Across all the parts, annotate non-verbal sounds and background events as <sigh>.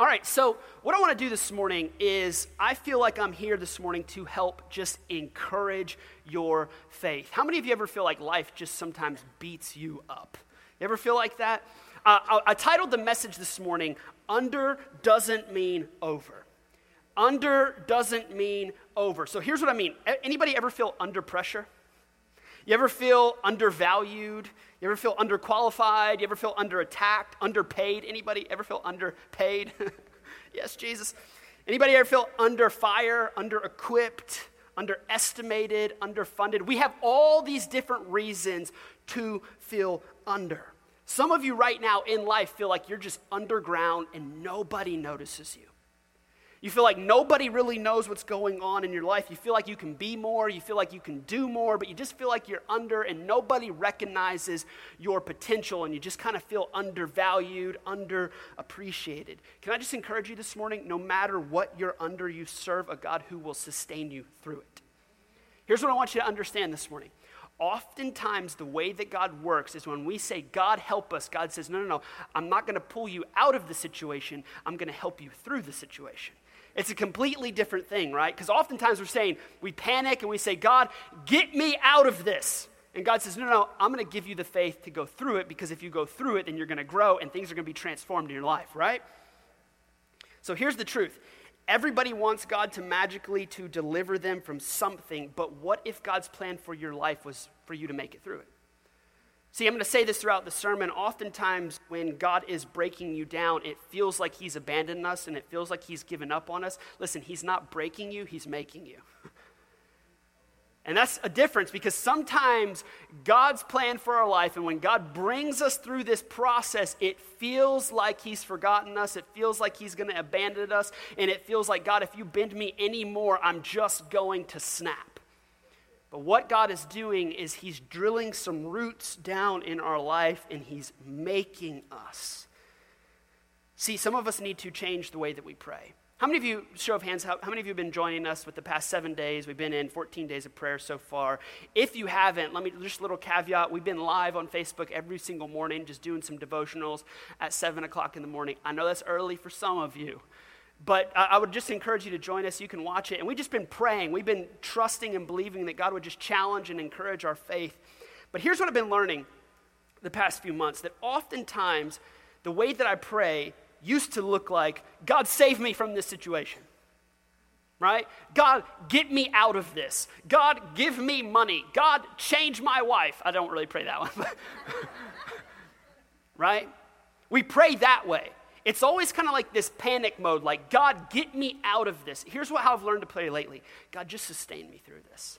All right, so what I want to do this morning is I feel like I'm here this morning to help just encourage your faith. How many of you ever feel like life just sometimes beats you up? You ever feel like that? Uh, I, I titled the message this morning, Under Doesn't Mean Over. Under doesn't mean over. So here's what I mean. Anybody ever feel under pressure? You ever feel undervalued? You ever feel underqualified? You ever feel under attacked, underpaid? Anybody ever feel underpaid? <laughs> yes, Jesus. Anybody ever feel under fire, under equipped, underestimated, underfunded? We have all these different reasons to feel under. Some of you right now in life feel like you're just underground and nobody notices you. You feel like nobody really knows what's going on in your life. You feel like you can be more, you feel like you can do more, but you just feel like you're under and nobody recognizes your potential and you just kind of feel undervalued, underappreciated. Can I just encourage you this morning? No matter what you're under, you serve a God who will sustain you through it. Here's what I want you to understand this morning. Oftentimes, the way that God works is when we say, God, help us, God says, No, no, no, I'm not going to pull you out of the situation, I'm going to help you through the situation. It's a completely different thing, right? Because oftentimes we're saying, we panic and we say, God, get me out of this. And God says, no, no, I'm going to give you the faith to go through it because if you go through it, then you're going to grow and things are going to be transformed in your life, right? So here's the truth. Everybody wants God to magically to deliver them from something, but what if God's plan for your life was for you to make it through it? See, I'm going to say this throughout the sermon. Oftentimes, when God is breaking you down, it feels like He's abandoned us and it feels like He's given up on us. Listen, He's not breaking you, He's making you. <laughs> And that's a difference because sometimes God's plan for our life, and when God brings us through this process, it feels like He's forgotten us. It feels like He's going to abandon us. And it feels like, God, if you bend me anymore, I'm just going to snap. But what God is doing is He's drilling some roots down in our life and He's making us. See, some of us need to change the way that we pray. How many of you, show of hands, how, how, many of you have been joining us with the past seven days? We've been in 14 days of prayer so far. If you haven't, let me just a little caveat. We've been live on Facebook every single morning, just doing some devotionals at 7 o'clock in the morning. I know that's early for some of you. But I would just encourage you to join us. You can watch it. And we've just been praying. We've been trusting and believing that God would just challenge and encourage our faith. But here's what I've been learning the past few months that oftentimes the way that I pray used to look like God, save me from this situation. Right? God, get me out of this. God, give me money. God, change my wife. I don't really pray that one. <laughs> right? We pray that way it's always kind of like this panic mode, like, God, get me out of this. Here's what, how I've learned to play lately God, just sustain me through this.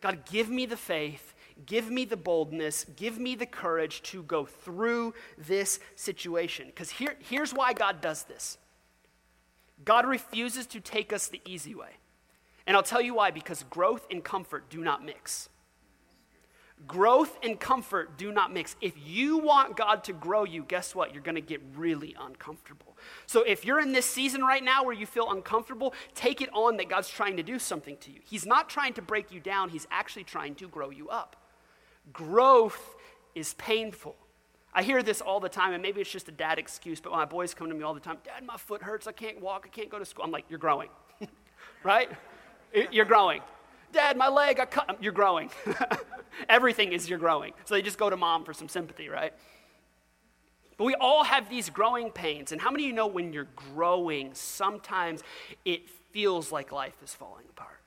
God, give me the faith, give me the boldness, give me the courage to go through this situation. Because here, here's why God does this God refuses to take us the easy way. And I'll tell you why because growth and comfort do not mix. Growth and comfort do not mix. If you want God to grow you, guess what? You're going to get really uncomfortable. So if you're in this season right now where you feel uncomfortable, take it on that God's trying to do something to you. He's not trying to break you down, He's actually trying to grow you up. Growth is painful. I hear this all the time, and maybe it's just a dad excuse, but my boys come to me all the time Dad, my foot hurts. I can't walk. I can't go to school. I'm like, You're growing, <laughs> right? You're growing. Dad, my leg, I cut. You're growing. <laughs> Everything is you're growing. So they just go to mom for some sympathy, right? But we all have these growing pains. And how many of you know when you're growing, sometimes it feels like life is falling apart?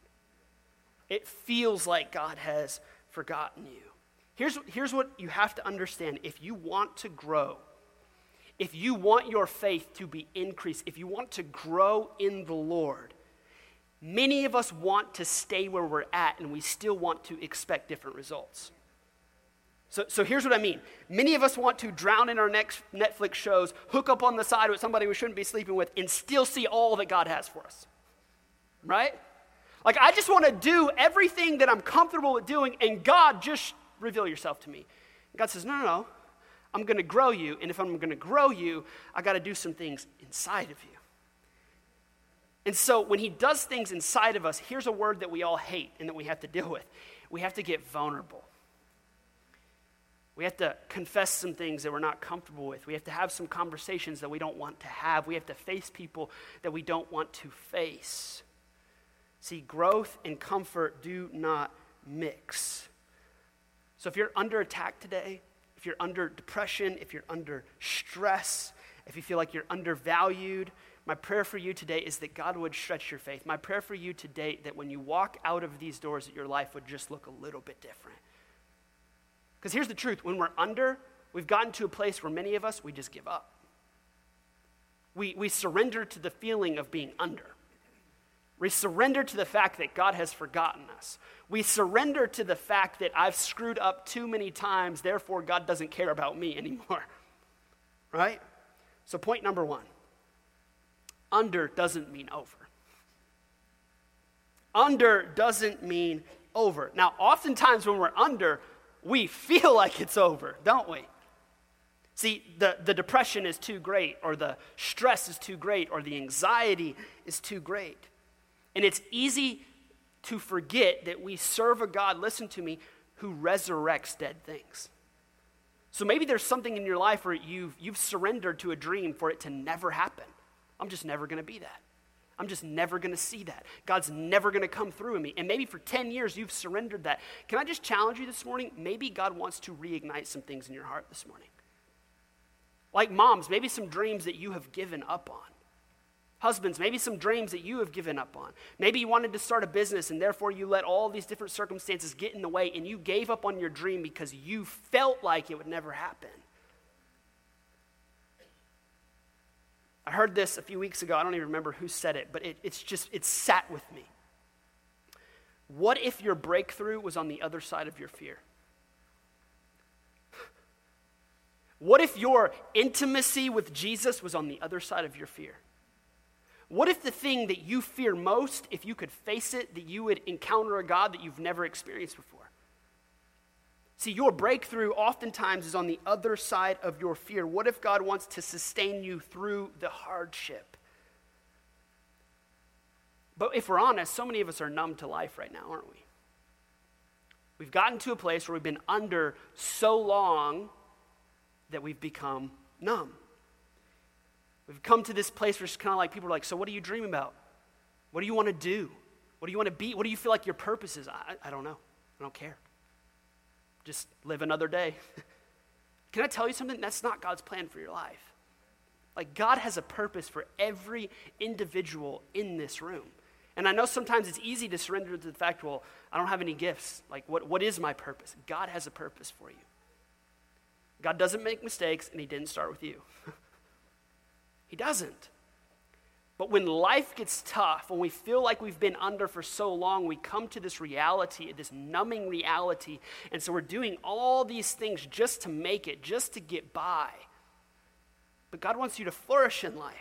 It feels like God has forgotten you. Here's, here's what you have to understand if you want to grow, if you want your faith to be increased, if you want to grow in the Lord, Many of us want to stay where we're at and we still want to expect different results. So, so here's what I mean. Many of us want to drown in our next Netflix shows, hook up on the side with somebody we shouldn't be sleeping with, and still see all that God has for us. Right? Like, I just want to do everything that I'm comfortable with doing, and God, just reveal yourself to me. God says, No, no, no. I'm going to grow you, and if I'm going to grow you, I got to do some things inside of you. And so when he does things inside of us, here's a word that we all hate and that we have to deal with we have to get vulnerable. We have to confess some things that we're not comfortable with. We have to have some conversations that we don't want to have. We have to face people that we don't want to face. See, growth and comfort do not mix. So if you're under attack today, if you're under depression, if you're under stress, if you feel like you're undervalued, my prayer for you today is that God would stretch your faith. My prayer for you today that when you walk out of these doors that your life would just look a little bit different. Because here's the truth when we're under, we've gotten to a place where many of us, we just give up. We, we surrender to the feeling of being under. We surrender to the fact that God has forgotten us. We surrender to the fact that I've screwed up too many times, therefore, God doesn't care about me <laughs> anymore. Right? So, point number one under doesn't mean over. Under doesn't mean over. Now, oftentimes when we're under, we feel like it's over, don't we? See, the, the depression is too great, or the stress is too great, or the anxiety is too great. And it's easy to forget that we serve a God, listen to me, who resurrects dead things. So maybe there's something in your life where you've, you've surrendered to a dream for it to never happen. I'm just never going to be that. I'm just never going to see that. God's never going to come through in me. And maybe for 10 years you've surrendered that. Can I just challenge you this morning? Maybe God wants to reignite some things in your heart this morning. Like moms, maybe some dreams that you have given up on. Husbands, maybe some dreams that you have given up on. Maybe you wanted to start a business and therefore you let all these different circumstances get in the way and you gave up on your dream because you felt like it would never happen. I heard this a few weeks ago. I don't even remember who said it, but it, it's just, it sat with me. What if your breakthrough was on the other side of your fear? What if your intimacy with Jesus was on the other side of your fear? What if the thing that you fear most, if you could face it, that you would encounter a God that you've never experienced before? See, your breakthrough oftentimes is on the other side of your fear. What if God wants to sustain you through the hardship? But if we're honest, so many of us are numb to life right now, aren't we? We've gotten to a place where we've been under so long that we've become numb. We've come to this place where it's kind of like people are like, So, what do you dream about? What do you want to do? What do you want to be? What do you feel like your purpose is? I, I don't know. I don't care just live another day. <laughs> Can I tell you something? That's not God's plan for your life. Like, God has a purpose for every individual in this room. And I know sometimes it's easy to surrender to the fact, well, I don't have any gifts. Like, what, what is my purpose? God has a purpose for you. God doesn't make mistakes, and He didn't start with you. <laughs> he doesn't. But when life gets tough, when we feel like we've been under for so long, we come to this reality, this numbing reality. And so we're doing all these things just to make it, just to get by. But God wants you to flourish in life.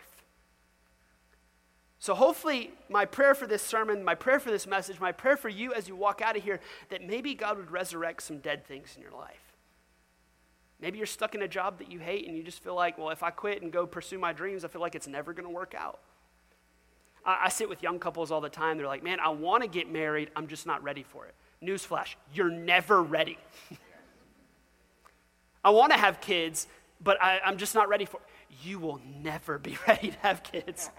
So, hopefully, my prayer for this sermon, my prayer for this message, my prayer for you as you walk out of here, that maybe God would resurrect some dead things in your life. Maybe you're stuck in a job that you hate and you just feel like, well, if I quit and go pursue my dreams, I feel like it's never going to work out. I, I sit with young couples all the time. They're like, man, I want to get married. I'm just not ready for it. Newsflash, you're never ready. <laughs> I want to have kids, but I, I'm just not ready for it. You will never be <laughs> ready to have kids.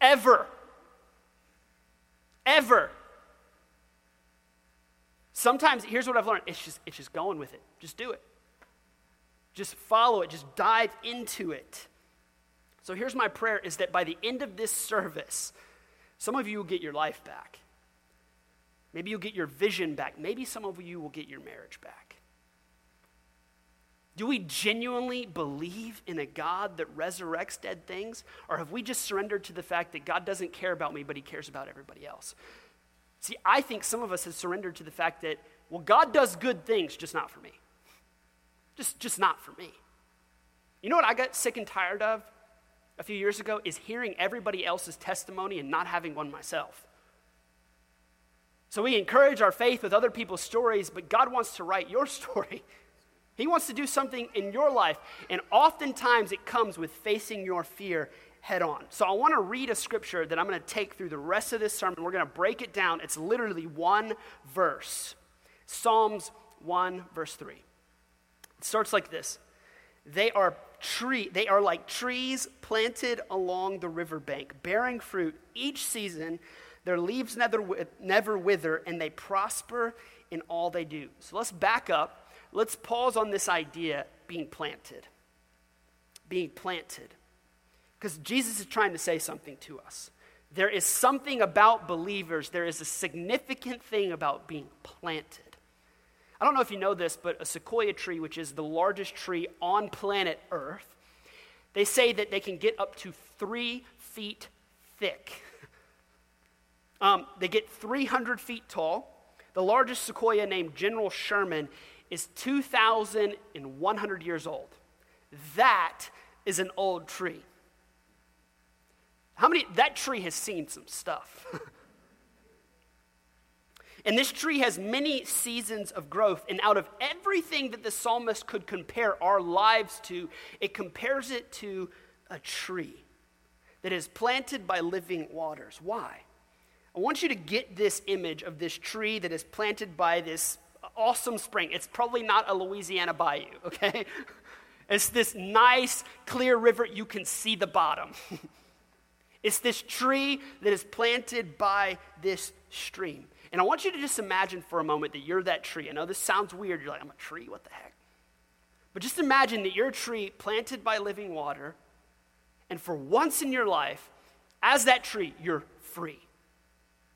Ever. Ever. Sometimes, here's what I've learned it's just, it's just going with it. Just do it. Just follow it. Just dive into it. So here's my prayer is that by the end of this service, some of you will get your life back. Maybe you'll get your vision back. Maybe some of you will get your marriage back. Do we genuinely believe in a God that resurrects dead things? Or have we just surrendered to the fact that God doesn't care about me, but he cares about everybody else? See, I think some of us have surrendered to the fact that, well, God does good things, just not for me. Just, just not for me. You know what I got sick and tired of? A few years ago is hearing everybody else's testimony and not having one myself. So we encourage our faith with other people's stories, but God wants to write your <laughs> story. He wants to do something in your life, and oftentimes it comes with facing your fear head on. So I want to read a scripture that I'm going to take through the rest of this sermon. We're going to break it down. It's literally one verse Psalms 1, verse 3. It starts like this. They are tree, they are like trees planted along the riverbank, bearing fruit each season. Their leaves never, never wither, and they prosper in all they do. So let's back up. Let's pause on this idea being planted. Being planted. Because Jesus is trying to say something to us. There is something about believers, there is a significant thing about being planted. I don't know if you know this, but a sequoia tree, which is the largest tree on planet Earth, they say that they can get up to three feet thick. <laughs> Um, they get 300 feet tall. The largest sequoia, named General Sherman, is 2,100 years old. That is an old tree. How many? That tree has seen some stuff. <laughs> and this tree has many seasons of growth. And out of everything that the psalmist could compare our lives to, it compares it to a tree that is planted by living waters. Why? I want you to get this image of this tree that is planted by this awesome spring. It's probably not a Louisiana bayou, <laughs> okay? It's this nice, clear river. You can see the bottom. <laughs> It's this tree that is planted by this stream. And I want you to just imagine for a moment that you're that tree. I know this sounds weird. You're like, I'm a tree? What the heck? But just imagine that you're a tree planted by living water. And for once in your life, as that tree, you're free.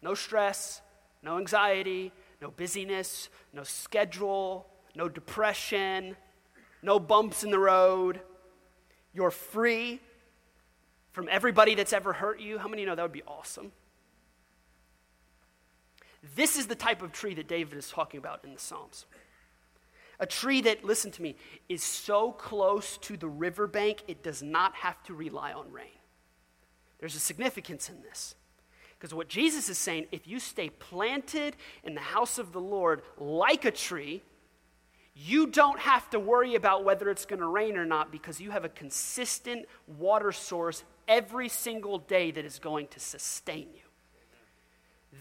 No stress, no anxiety, no busyness, no schedule, no depression, no bumps in the road. You're free from everybody that's ever hurt you. How many know that would be awesome? This is the type of tree that David is talking about in the Psalms. A tree that, listen to me, is so close to the riverbank, it does not have to rely on rain. There's a significance in this. Because what Jesus is saying, if you stay planted in the house of the Lord like a tree, you don't have to worry about whether it's going to rain or not because you have a consistent water source every single day that is going to sustain you.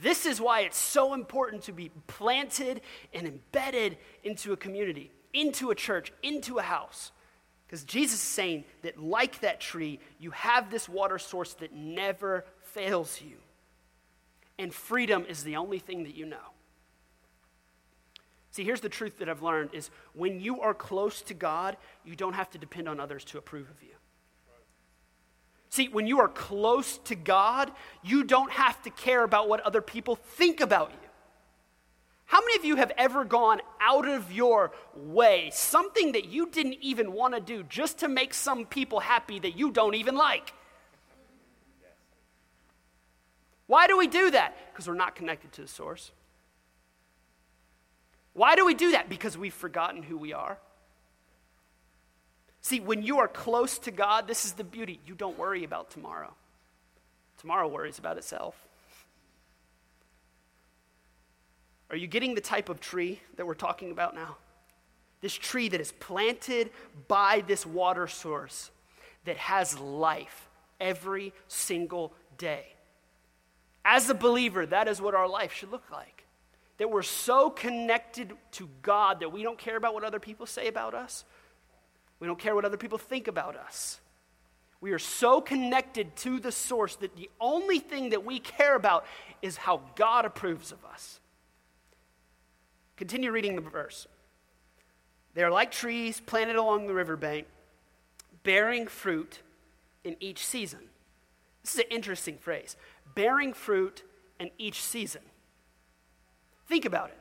This is why it's so important to be planted and embedded into a community, into a church, into a house. Because Jesus is saying that, like that tree, you have this water source that never fails you. And freedom is the only thing that you know. See, here's the truth that I've learned is when you are close to God, you don't have to depend on others to approve of you. See, when you are close to God, you don't have to care about what other people think about you. How many of you have ever gone out of your way, something that you didn't even want to do, just to make some people happy that you don't even like? Why do we do that? Because we're not connected to the source. Why do we do that? Because we've forgotten who we are. See, when you are close to God, this is the beauty. You don't worry about tomorrow. Tomorrow worries about itself. Are you getting the type of tree that we're talking about now? This tree that is planted by this water source that has life every single day. As a believer, that is what our life should look like. That we're so connected to God that we don't care about what other people say about us. We don't care what other people think about us. We are so connected to the source that the only thing that we care about is how God approves of us. Continue reading the verse. They are like trees planted along the riverbank, bearing fruit in each season. This is an interesting phrase bearing fruit in each season. Think about it.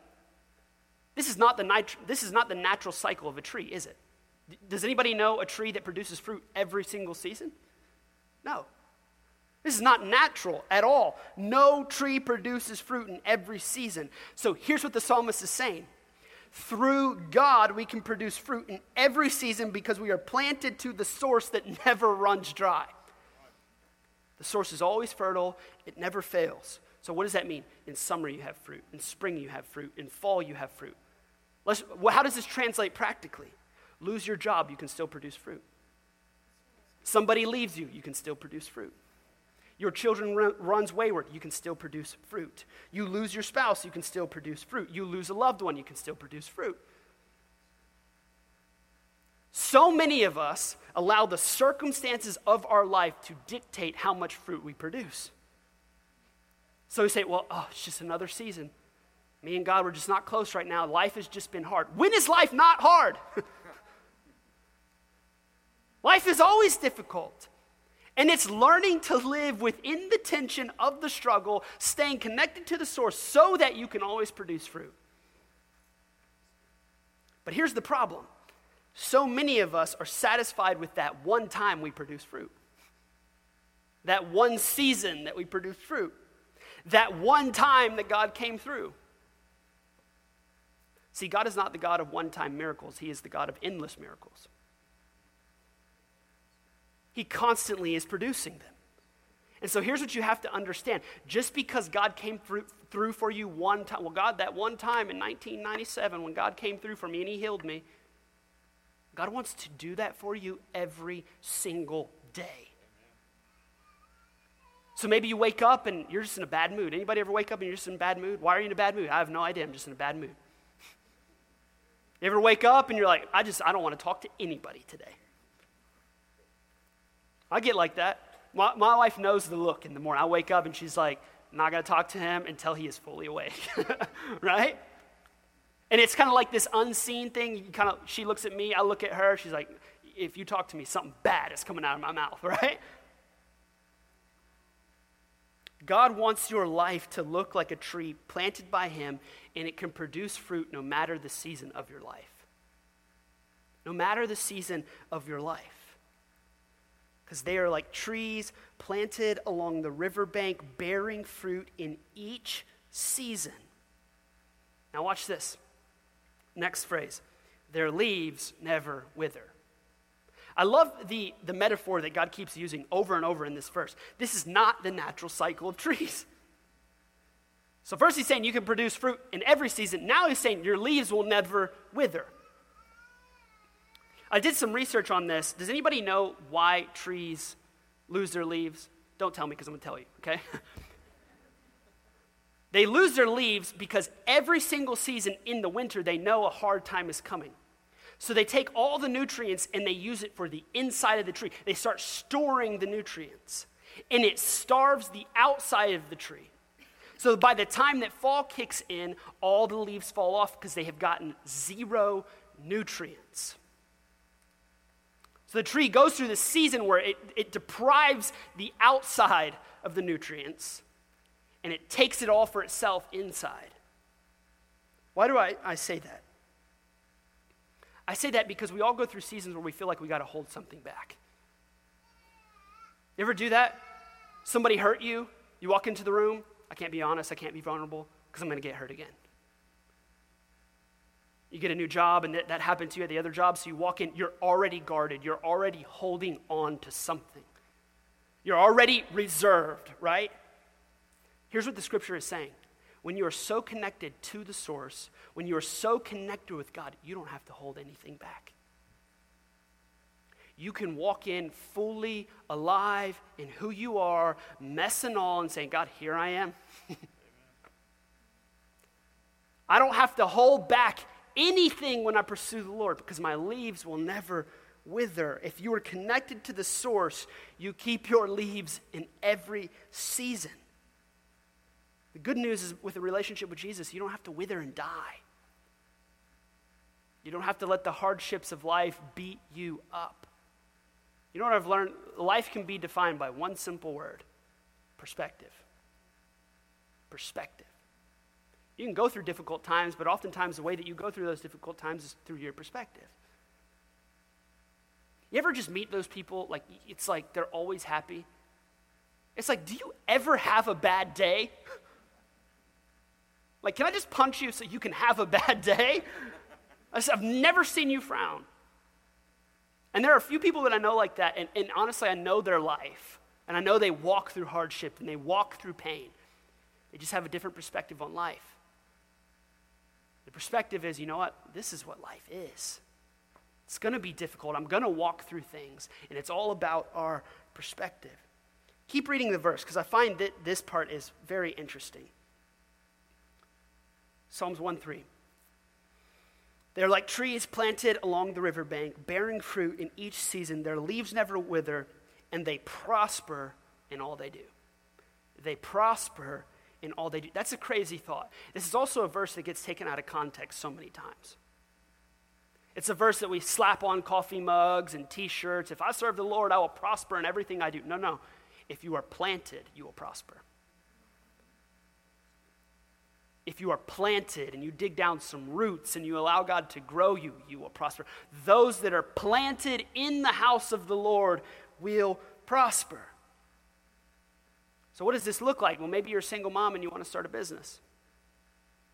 This is not the, nit- this is not the natural cycle of a tree, is it? Does anybody know a tree that produces fruit every single season? No. This is not natural at all. No tree produces fruit in every season. So here's what the psalmist is saying through God, we can produce fruit in every season because we are planted to the source that never runs dry. The source is always fertile, it never fails. So, what does that mean? In summer, you have fruit. In spring, you have fruit. In fall, you have fruit. Let's, how does this translate practically? Lose your job, you can still produce fruit. Somebody leaves you, you can still produce fruit. Your children run, runs wayward, you can still produce fruit. You lose your spouse, you can still produce fruit. You lose a loved one, you can still produce fruit. So many of us allow the circumstances of our life to dictate how much fruit we produce. So we say, well, oh, it's just another season. Me and God, we're just not close right now. Life has just been hard. When is life not hard? <laughs> life is always difficult. And it's learning to live within the tension of the struggle, staying connected to the source so that you can always produce fruit. But here's the problem so many of us are satisfied with that one time we produce fruit, that one season that we produce fruit, that one time that God came through. See, God is not the God of one time miracles, He is the God of endless miracles. He constantly is producing them. And so here's what you have to understand. Just because God came through, for you one time, well, God, that one time in 1997 when God came through for me and He healed me, God wants to do that for you every single day. So maybe you wake up and you're just in a bad mood. Anybody ever wake up and you're just in a bad mood? Why are you in a bad mood? I have no idea. I'm just in a bad mood. <laughs> You ever wake up and you're like, I just I don't want to talk to anybody today. I get like that. My, my wife knows the look in the morning. I wake up and she's like, I'm not going to talk to him until he is fully awake. <laughs> right? And it's kind of like this unseen thing. You kind of, she looks at me, I look at her. She's like, if you talk to me, something bad is coming out of my mouth, <laughs> right? God wants your life to look like a tree planted by Him, and it can produce fruit no matter the season of your life. No matter the season of your life because they are like trees planted along the riverbank, bearing fruit in each season. Now, watch this. Next phrase their leaves never wither. I love the, the metaphor that God keeps using over and over in this verse. This is not the natural cycle of trees. So, first, he's saying you can produce fruit in every season. Now, he's saying your leaves will never wither. I did some research on this. Does anybody know why trees lose their leaves? Don't tell me because I'm going to tell you, okay? <laughs> they lose their leaves because every single season in the winter they know a hard time is coming. So they take all the nutrients and they use it for the inside of the tree. They start storing the nutrients, and it starves the outside of the tree. So by the time that fall kicks in, all the leaves fall off because they have gotten zero nutrients. So the tree goes through this season where it, it deprives the outside of the nutrients and it takes it all for itself inside. Why do I, I say that? I say that because we all go through seasons where we feel like we got to hold something back. You ever do that? Somebody hurt you, you walk into the room, I can't be honest, I can't be vulnerable because I'm going to get hurt again. You get a new job, and that, that happened to you at the other job, so you walk in, you're already guarded, you're already holding on to something. You're already reserved, right? Here's what the scripture is saying. When you are so connected to the source, when you are so connected with God, you don't have to hold anything back. You can walk in fully alive in who you are, mess and all, and saying, God, here I am. <laughs> I don't have to hold back anything when I pursue the Lord because my leaves will never wither. If you are connected to the source, you keep your leaves in every season. The good news is with a relationship with Jesus, you don't have to wither and die. You don't have to let the hardships of life beat you up. You know what I've learned? Life can be defined by one simple word perspective. Perspective. You can go through difficult times, but oftentimes the way that you go through those difficult times is through your perspective. You ever just meet those people, like, it's like they're always happy? It's like, do you ever have a bad day? like, can I just punch you so you can have a bad day? I've never seen you frown. And there are a few people that I know like that, and, and honestly, I know their life. And I know they walk through hardship and they walk through pain. They just have a different perspective on life. The perspective is, you know what? This is what life is. It's going to be difficult. I'm going to walk through things, and it's all about our perspective. Keep reading the verse because I find that this part is very interesting. Psalms 1 3. They're like trees planted along the riverbank, bearing fruit in each season. Their leaves never wither, and they prosper in all they do. They prosper in all they do. That's a crazy thought. This is also a verse that gets taken out of context so many times. It's a verse that we slap on coffee mugs and t shirts. If I serve the Lord, I will prosper in everything I do. No, no. If you are planted, you will prosper. If you are planted and you dig down some roots and you allow God to grow you, you will prosper. Those that are planted in the house of the Lord will prosper. So, what does this look like? Well, maybe you're a single mom and you want to start a business,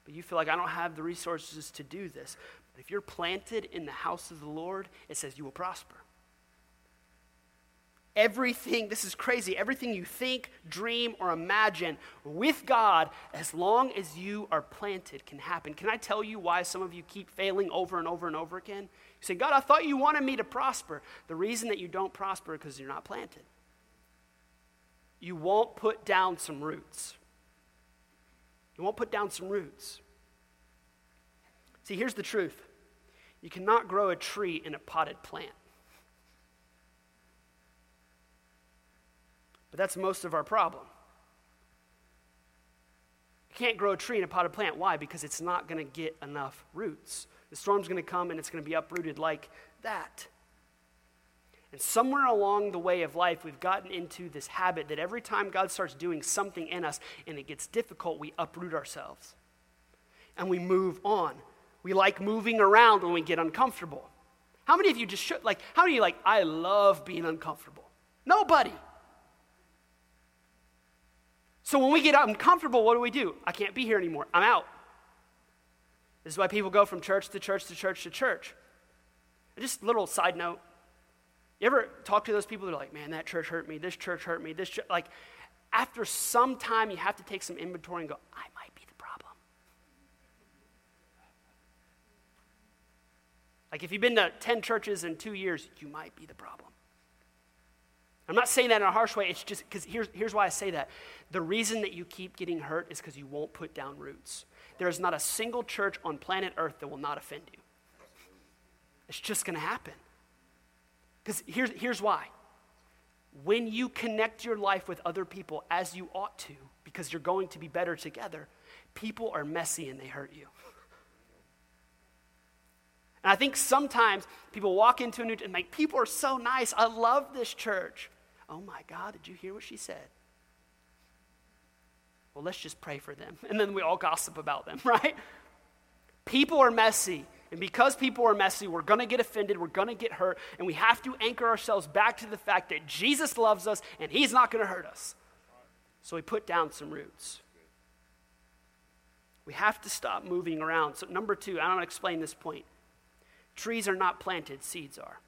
but you feel like I don't have the resources to do this. But if you're planted in the house of the Lord, it says you will prosper. Everything, this is crazy, everything you think, dream, or imagine with God, as long as you are planted, can happen. Can I tell you why some of you keep failing over and over and over again? You say, God, I thought you wanted me to prosper. The reason that you don't prosper is because you're not planted. You won't put down some roots. You won't put down some roots. See, here's the truth you cannot grow a tree in a potted plant. But that's most of our problem. You can't grow a tree in a potted plant. Why? Because it's not going to get enough roots. The storm's going to come and it's going to be uprooted like that. And somewhere along the way of life, we've gotten into this habit that every time God starts doing something in us and it gets difficult, we uproot ourselves and we move on. We like moving around when we get uncomfortable. How many of you just should, like, how many you like, I love being uncomfortable? Nobody. So when we get uncomfortable, what do we do? I can't be here anymore. I'm out. This is why people go from church to church to church to church. Just a little side note. You ever talk to those people that are like, man, that church hurt me, this church hurt me, this church, like, after some time, you have to take some inventory and go, I might be the problem. Like, if you've been to 10 churches in two years, you might be the problem. I'm not saying that in a harsh way. It's just because here's, here's why I say that. The reason that you keep getting hurt is because you won't put down roots. There is not a single church on planet Earth that will not offend you. It's just going to happen. Because here's, here's why. When you connect your life with other people as you ought to, because you're going to be better together, people are messy and they hurt you. And I think sometimes people walk into a new and like, people are so nice. I love this church. Oh my God, did you hear what she said? Well, let's just pray for them. And then we all gossip about them, <laughs> right? People are messy. And because people are messy, we're going to get offended, we're going to get hurt, and we have to anchor ourselves back to the fact that Jesus loves us and he's not going to hurt us. So we put down some roots. We have to stop moving around. So, number two, I don't want to explain this point. Trees are not planted, seeds are.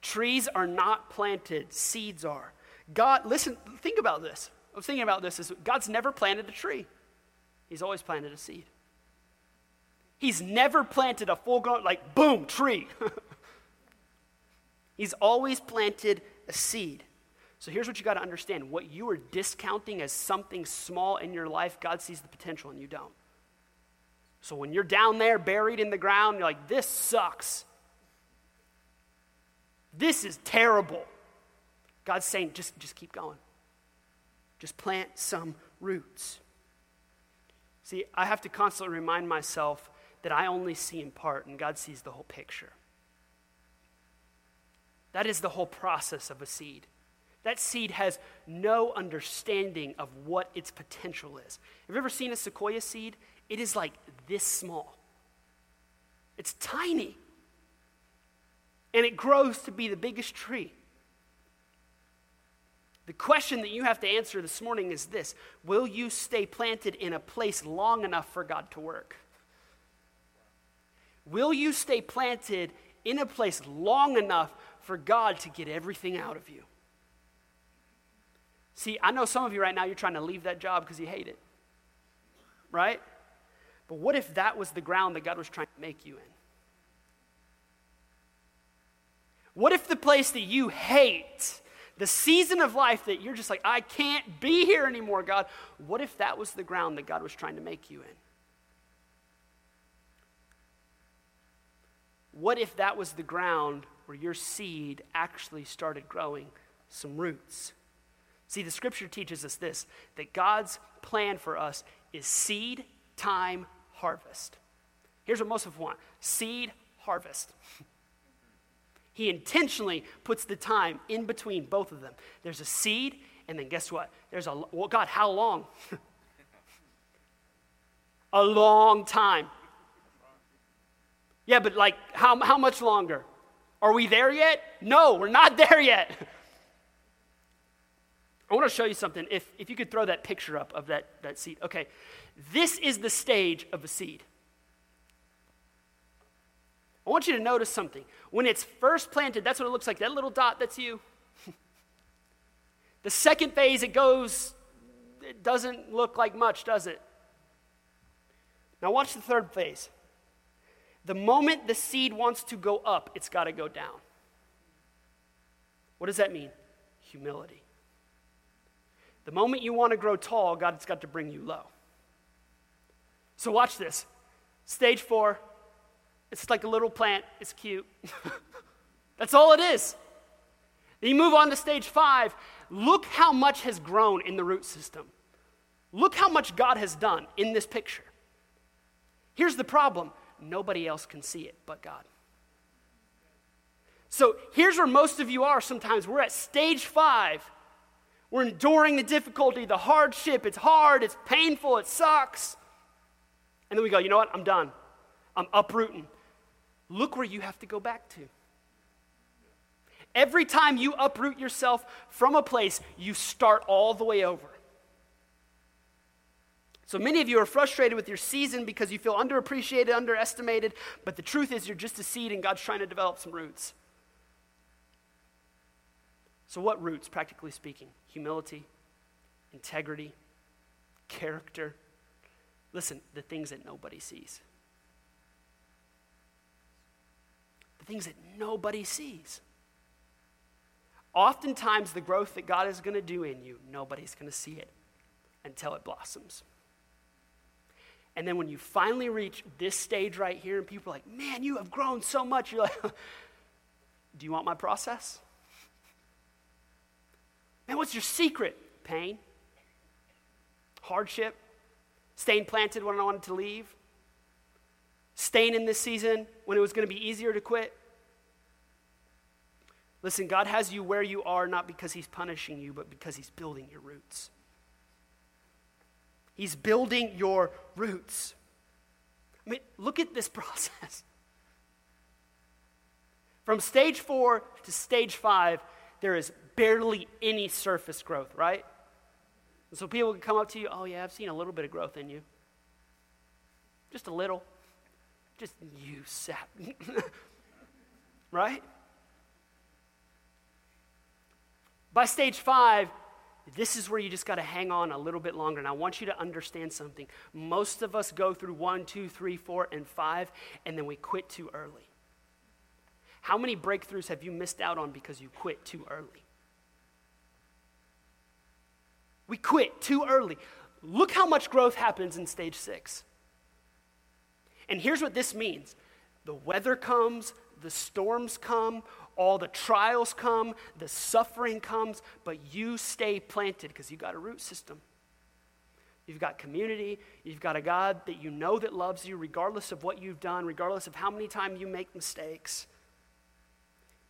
Trees are not planted, seeds are. God, listen, think about this. I was thinking about this is God's never planted a tree. He's always planted a seed. He's never planted a full grown, like, boom, tree. <laughs> He's always planted a seed. So here's what you got to understand what you are discounting as something small in your life, God sees the potential and you don't. So when you're down there buried in the ground, you're like, this sucks. This is terrible. God's saying, just, just keep going. Just plant some roots. See, I have to constantly remind myself that I only see in part and God sees the whole picture. That is the whole process of a seed. That seed has no understanding of what its potential is. Have you ever seen a sequoia seed? It is like this small. It's tiny. And it grows to be the biggest tree. The question that you have to answer this morning is this Will you stay planted in a place long enough for God to work? Will you stay planted in a place long enough for God to get everything out of you? See, I know some of you right now, you're trying to leave that job because you hate it, right? But what if that was the ground that God was trying to make you in? What if the place that you hate, the season of life that you're just like, I can't be here anymore, God, what if that was the ground that God was trying to make you in? What if that was the ground where your seed actually started growing some roots? See, the scripture teaches us this that God's plan for us is seed, time, harvest. Here's what most of want seed, harvest. He intentionally puts the time in between both of them. There's a seed, and then guess what? There's a, well, God, how long? <laughs> a long time. Yeah, but like, how, how much longer? Are we there yet? No, we're not <laughs> there yet. I want to show you something. If, if you could throw that picture up of that, that seed. Okay, this is the stage of a seed. I want you to notice something. When it's first planted, that's what it looks like. That little dot, that's you. <laughs> the second phase, it goes, it doesn't look like much, does it? Now, watch the third phase. The moment the seed wants to go up, it's got to go down. What does that mean? Humility. The moment you want to grow tall, God's got to bring you low. So, watch this. Stage four, it's like a little plant, it's cute. <laughs> That's all it is. Then you move on to stage five. Look how much has grown in the root system. Look how much God has done in this picture. Here's the problem nobody else can see it but God. So here's where most of you are sometimes. We're at stage five. We're enduring the difficulty, the hardship. It's hard, it's painful, it sucks. And then we go, you know what? I'm done. I'm uprooting. Look where you have to go back to. Every time you uproot yourself from a place, you start all the way over. So many of you are frustrated with your season because you feel underappreciated, underestimated, but the truth is you're just a seed and God's trying to develop some roots. So, what roots, practically speaking? Humility, integrity, character. Listen, the things that nobody sees. The things that nobody sees. Oftentimes, the growth that God is going to do in you, nobody's going to see it until it blossoms. And then when you finally reach this stage right here, and people are like, man, you have grown so much, you're like, <laughs> do you want my process? Man, what's your secret? Pain, hardship, staying planted when I wanted to leave, staying in this season when it was going to be easier to quit. Listen, God has you where you are not because He's punishing you, but because He's building your roots. He's building your roots. I mean, look at this <laughs> process. From stage four to stage five, there is barely any surface growth, right? And so people can come up to you, oh, yeah, I've seen a little bit of growth in you. Just a little. Just you sap. <laughs> right? By stage five, this is where you just got to hang on a little bit longer. And I want you to understand something. Most of us go through one, two, three, four, and five, and then we quit too early. How many breakthroughs have you missed out on because you quit too early? We quit too early. Look how much growth happens in stage six. And here's what this means the weather comes, the storms come, all the trials come, the suffering comes, but you stay planted because you've got a root system. You've got community. You've got a God that you know that loves you, regardless of what you've done, regardless of how many times you make mistakes.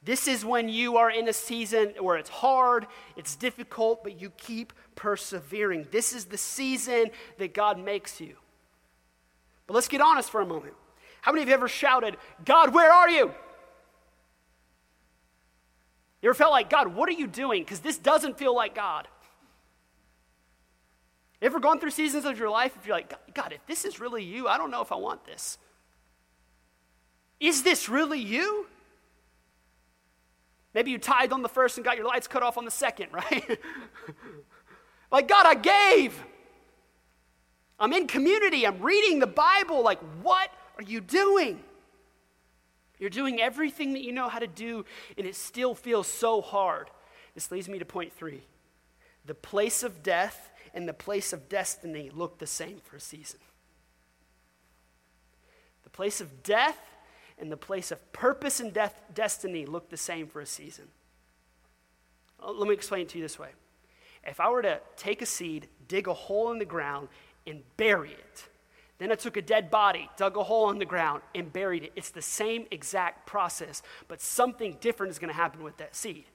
This is when you are in a season where it's hard, it's difficult, but you keep persevering. This is the season that God makes you. But let's get honest for a moment. How many of you ever shouted, God, where are you? You ever felt like, God, what are you doing? Because this doesn't feel like God. Ever gone through seasons of your life if you're like, God, if this is really you, I don't know if I want this. Is this really you? Maybe you tithed on the first and got your lights cut off on the second, <laughs> right? like, God, I gave. I'm in community. I'm reading the Bible. Like, what are you doing? You're doing everything that you know how to do, and it still feels so hard. This leads me to point three. The place of death and the place of destiny look the same for a season. The place of death and the place of purpose and death, destiny look the same for a season. Let me explain it to you this way. If I were to take a seed, dig a hole in the ground, and bury it, then I took a dead body, dug a hole in the ground, and buried it. It's the same exact process, but something different is going to happen with that seed.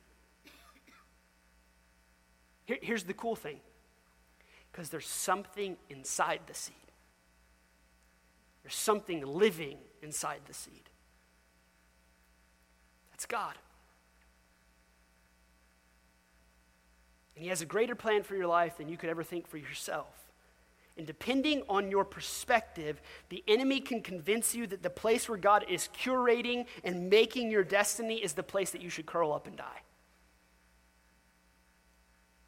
Here, here's the cool thing because there's something inside the seed, there's something living inside the seed. That's God. And He has a greater plan for your life than you could ever think for yourself. And depending on your perspective, the enemy can convince you that the place where God is curating and making your destiny is the place that you should curl up and die.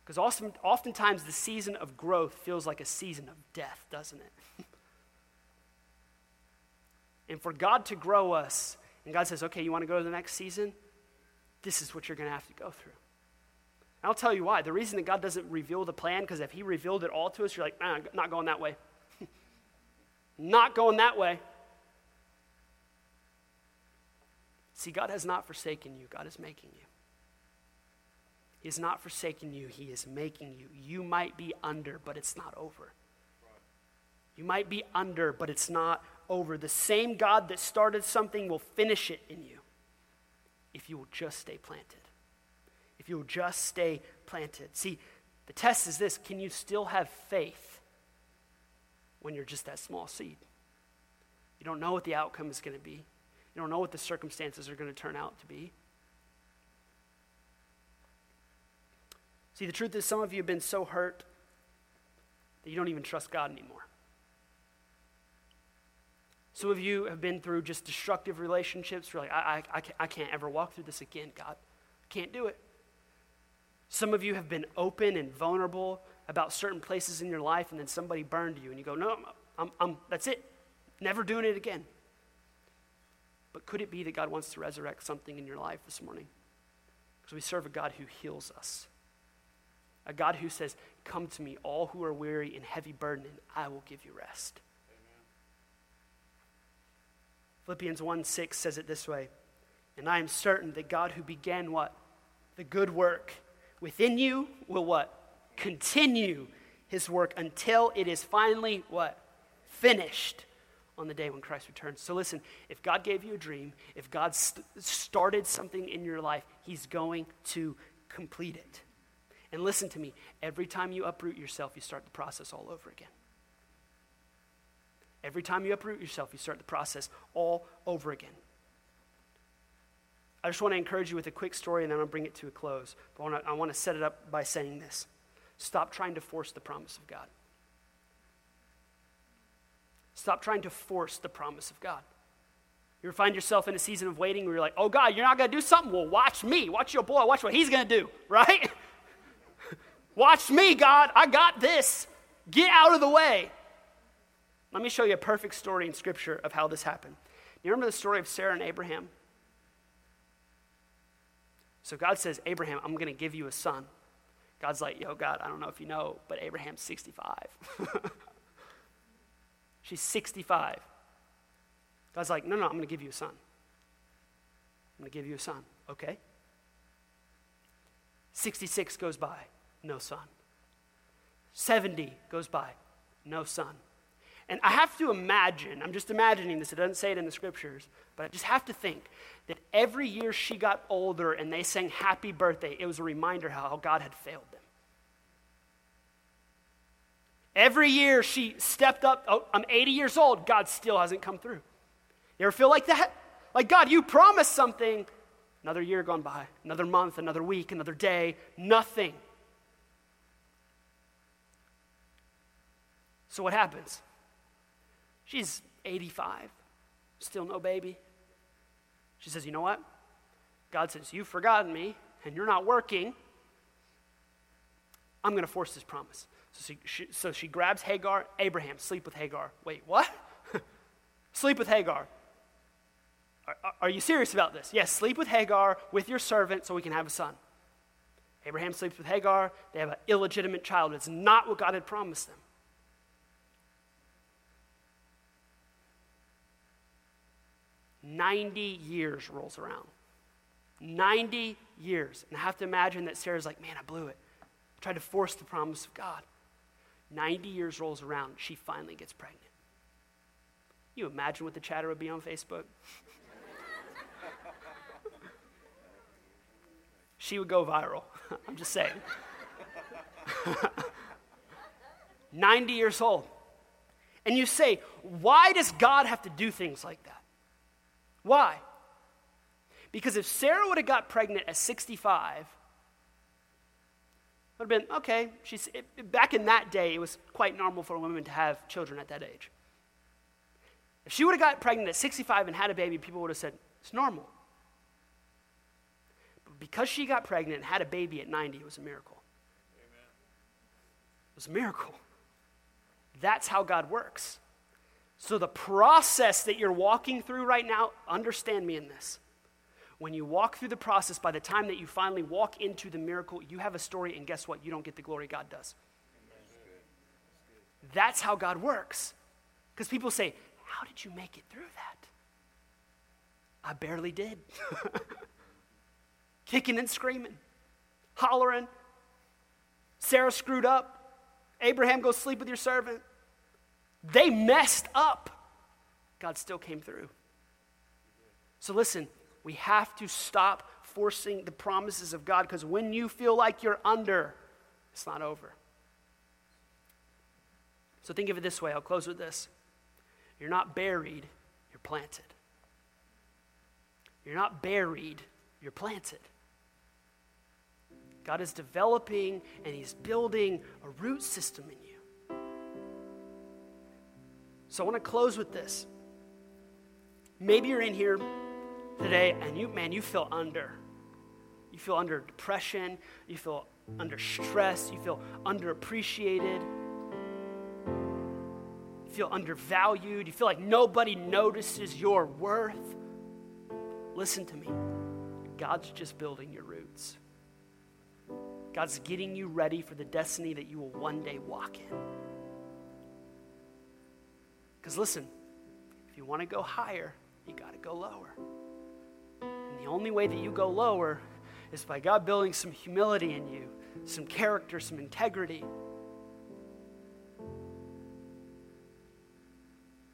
Because often, oftentimes the season of growth feels like a season of death, doesn't it? <laughs> and for God to grow us, and God says, okay, you want to go to the next season? This is what you're going to have to go through. I'll tell you why. The reason that God doesn't reveal the plan, because if He revealed it all to us, you're like, nah, not going that way. <laughs> not going that way. See, God has not forsaken you, God is making you. He has not forsaken you, He is making you. You might be under, but it's not over. You might be under, but it's not over. The same God that started something will finish it in you if you will just stay planted you'll just stay planted. See, the test is this can you still have faith when you're just that small seed? You don't know what the outcome is going to be, you don't know what the circumstances are going to turn out to be. See, the truth is, some of you have been so hurt that you don't even trust God anymore. Some of you have been through just destructive relationships. You're like, I, I, I can't ever walk through this again, God. I can't do it. Some of you have been open and vulnerable about certain places in your life, and then somebody burned you, and you go, No, I'm, I'm, that's it. Never doing it again. But could it be that God wants to resurrect something in your life this morning? Because we serve a God who heals us, a God who says, Come to me, all who are weary and heavy burdened, and I will give you rest. Amen. Philippians 1 6 says it this way And I am certain that God who began what? The good work within you will what? Continue his work until it is finally what? Finished on the day when Christ returns. So listen, if God gave you a dream, if God st- started something in your life, he's going to complete it. And listen to me, every time you uproot yourself, you start the process all over again. Every time you uproot yourself, you start the process all over again. I just want to encourage you with a quick story and then I'll bring it to a close. But I want to, I want to set it up by saying this Stop trying to force the promise of God. Stop trying to force the promise of God. You find yourself in a season of waiting where you're like, oh God, you're not going to do something? Well, watch me. Watch your boy. Watch what he's going to do, <laughs> right? watch me, God. I got this. Get out of the way. Let me show you a perfect story in Scripture of how this happened. You remember the story of Sarah and Abraham? So God says, Abraham, I'm going to give you a son. God's like, yo, God, I don't know if you know, but Abraham's 65. <laughs> She's 65. God's like, no, no, I'm going to give you a son. I'm going to give you a son. Okay. 66 goes by, no son. 70 goes by, no son. And I have to imagine, I'm just imagining this, it doesn't say it in the scriptures, but I just have to think that every year she got older and they sang happy birthday, it was a reminder how God had failed them. Every year she stepped up, oh, I'm 80 years old, God still hasn't come through. You ever feel like that? Like, God, you promised something. Another year gone by, another month, another week, another day, nothing. So what happens? She's 85, still no baby. She says, You know what? God says, You've forgotten me and you're not working. I'm going to force this promise. So she, she, so she grabs Hagar. Abraham, sleep with Hagar. Wait, what? <laughs> sleep with Hagar. Are, are, you serious about this? Yes, sleep with Hagar with your servant so we can have a son. Abraham sleeps with Hagar. They have an illegitimate child. It's not what God had promised them. 90 years rolls around. 90 years. And I have to imagine that Sarah's like, man, I blew it. I tried to force the promise of God. 90 years rolls around, she finally gets pregnant. You imagine what the chatter would be on Facebook? <laughs> she would go viral. <laughs> I'm just saying. <laughs> 90 years old. And you say, why does God have to do things like that? Why? Because if Sarah would have got pregnant at 65, it would have been okay. She's it, back in that day. It was quite normal for women to have children at that age. If she would have got pregnant at 65 and had a baby, people would have said it's normal. But because she got pregnant and had a baby at 90, it was a miracle. Amen. It was a miracle. That's how God works. So, the process that you're walking through right now, understand me in this. When you walk through the process, by the time that you finally walk into the miracle, you have a story, and guess what? You don't get the glory God does. That's how God works. Because people say, How did you make it through that? I barely did. <laughs> Kicking and screaming, hollering. Sarah screwed up. Abraham, go sleep with your servant. They messed up. God still came through. So listen, we have to stop forcing the promises of God because when you feel like you're under, it's not over. So think of it this way. I'll close with this. You're not buried, you're planted. You're not buried, you're planted. God is developing and He's building a root system in you. So I want to close with this. Maybe you're in here today and you, man, you feel under. You feel under depression. You feel under stress. You feel underappreciated. You feel undervalued. You feel like nobody notices your worth. Listen to me. God's just building your roots. God's getting you ready for the destiny that you will one day walk in. Because listen, if you want to go higher, you got to go lower. And the only way that you go lower is by God building some humility in you, some character, some integrity.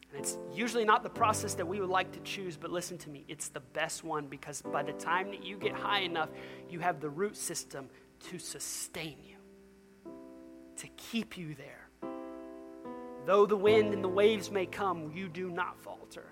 And it's usually not the process that we would like to choose, but listen to me, it's the best one because by the time that you get high enough, you have the root system to sustain you, to keep you there. Though the wind and the mm. waves may come, you do not falter.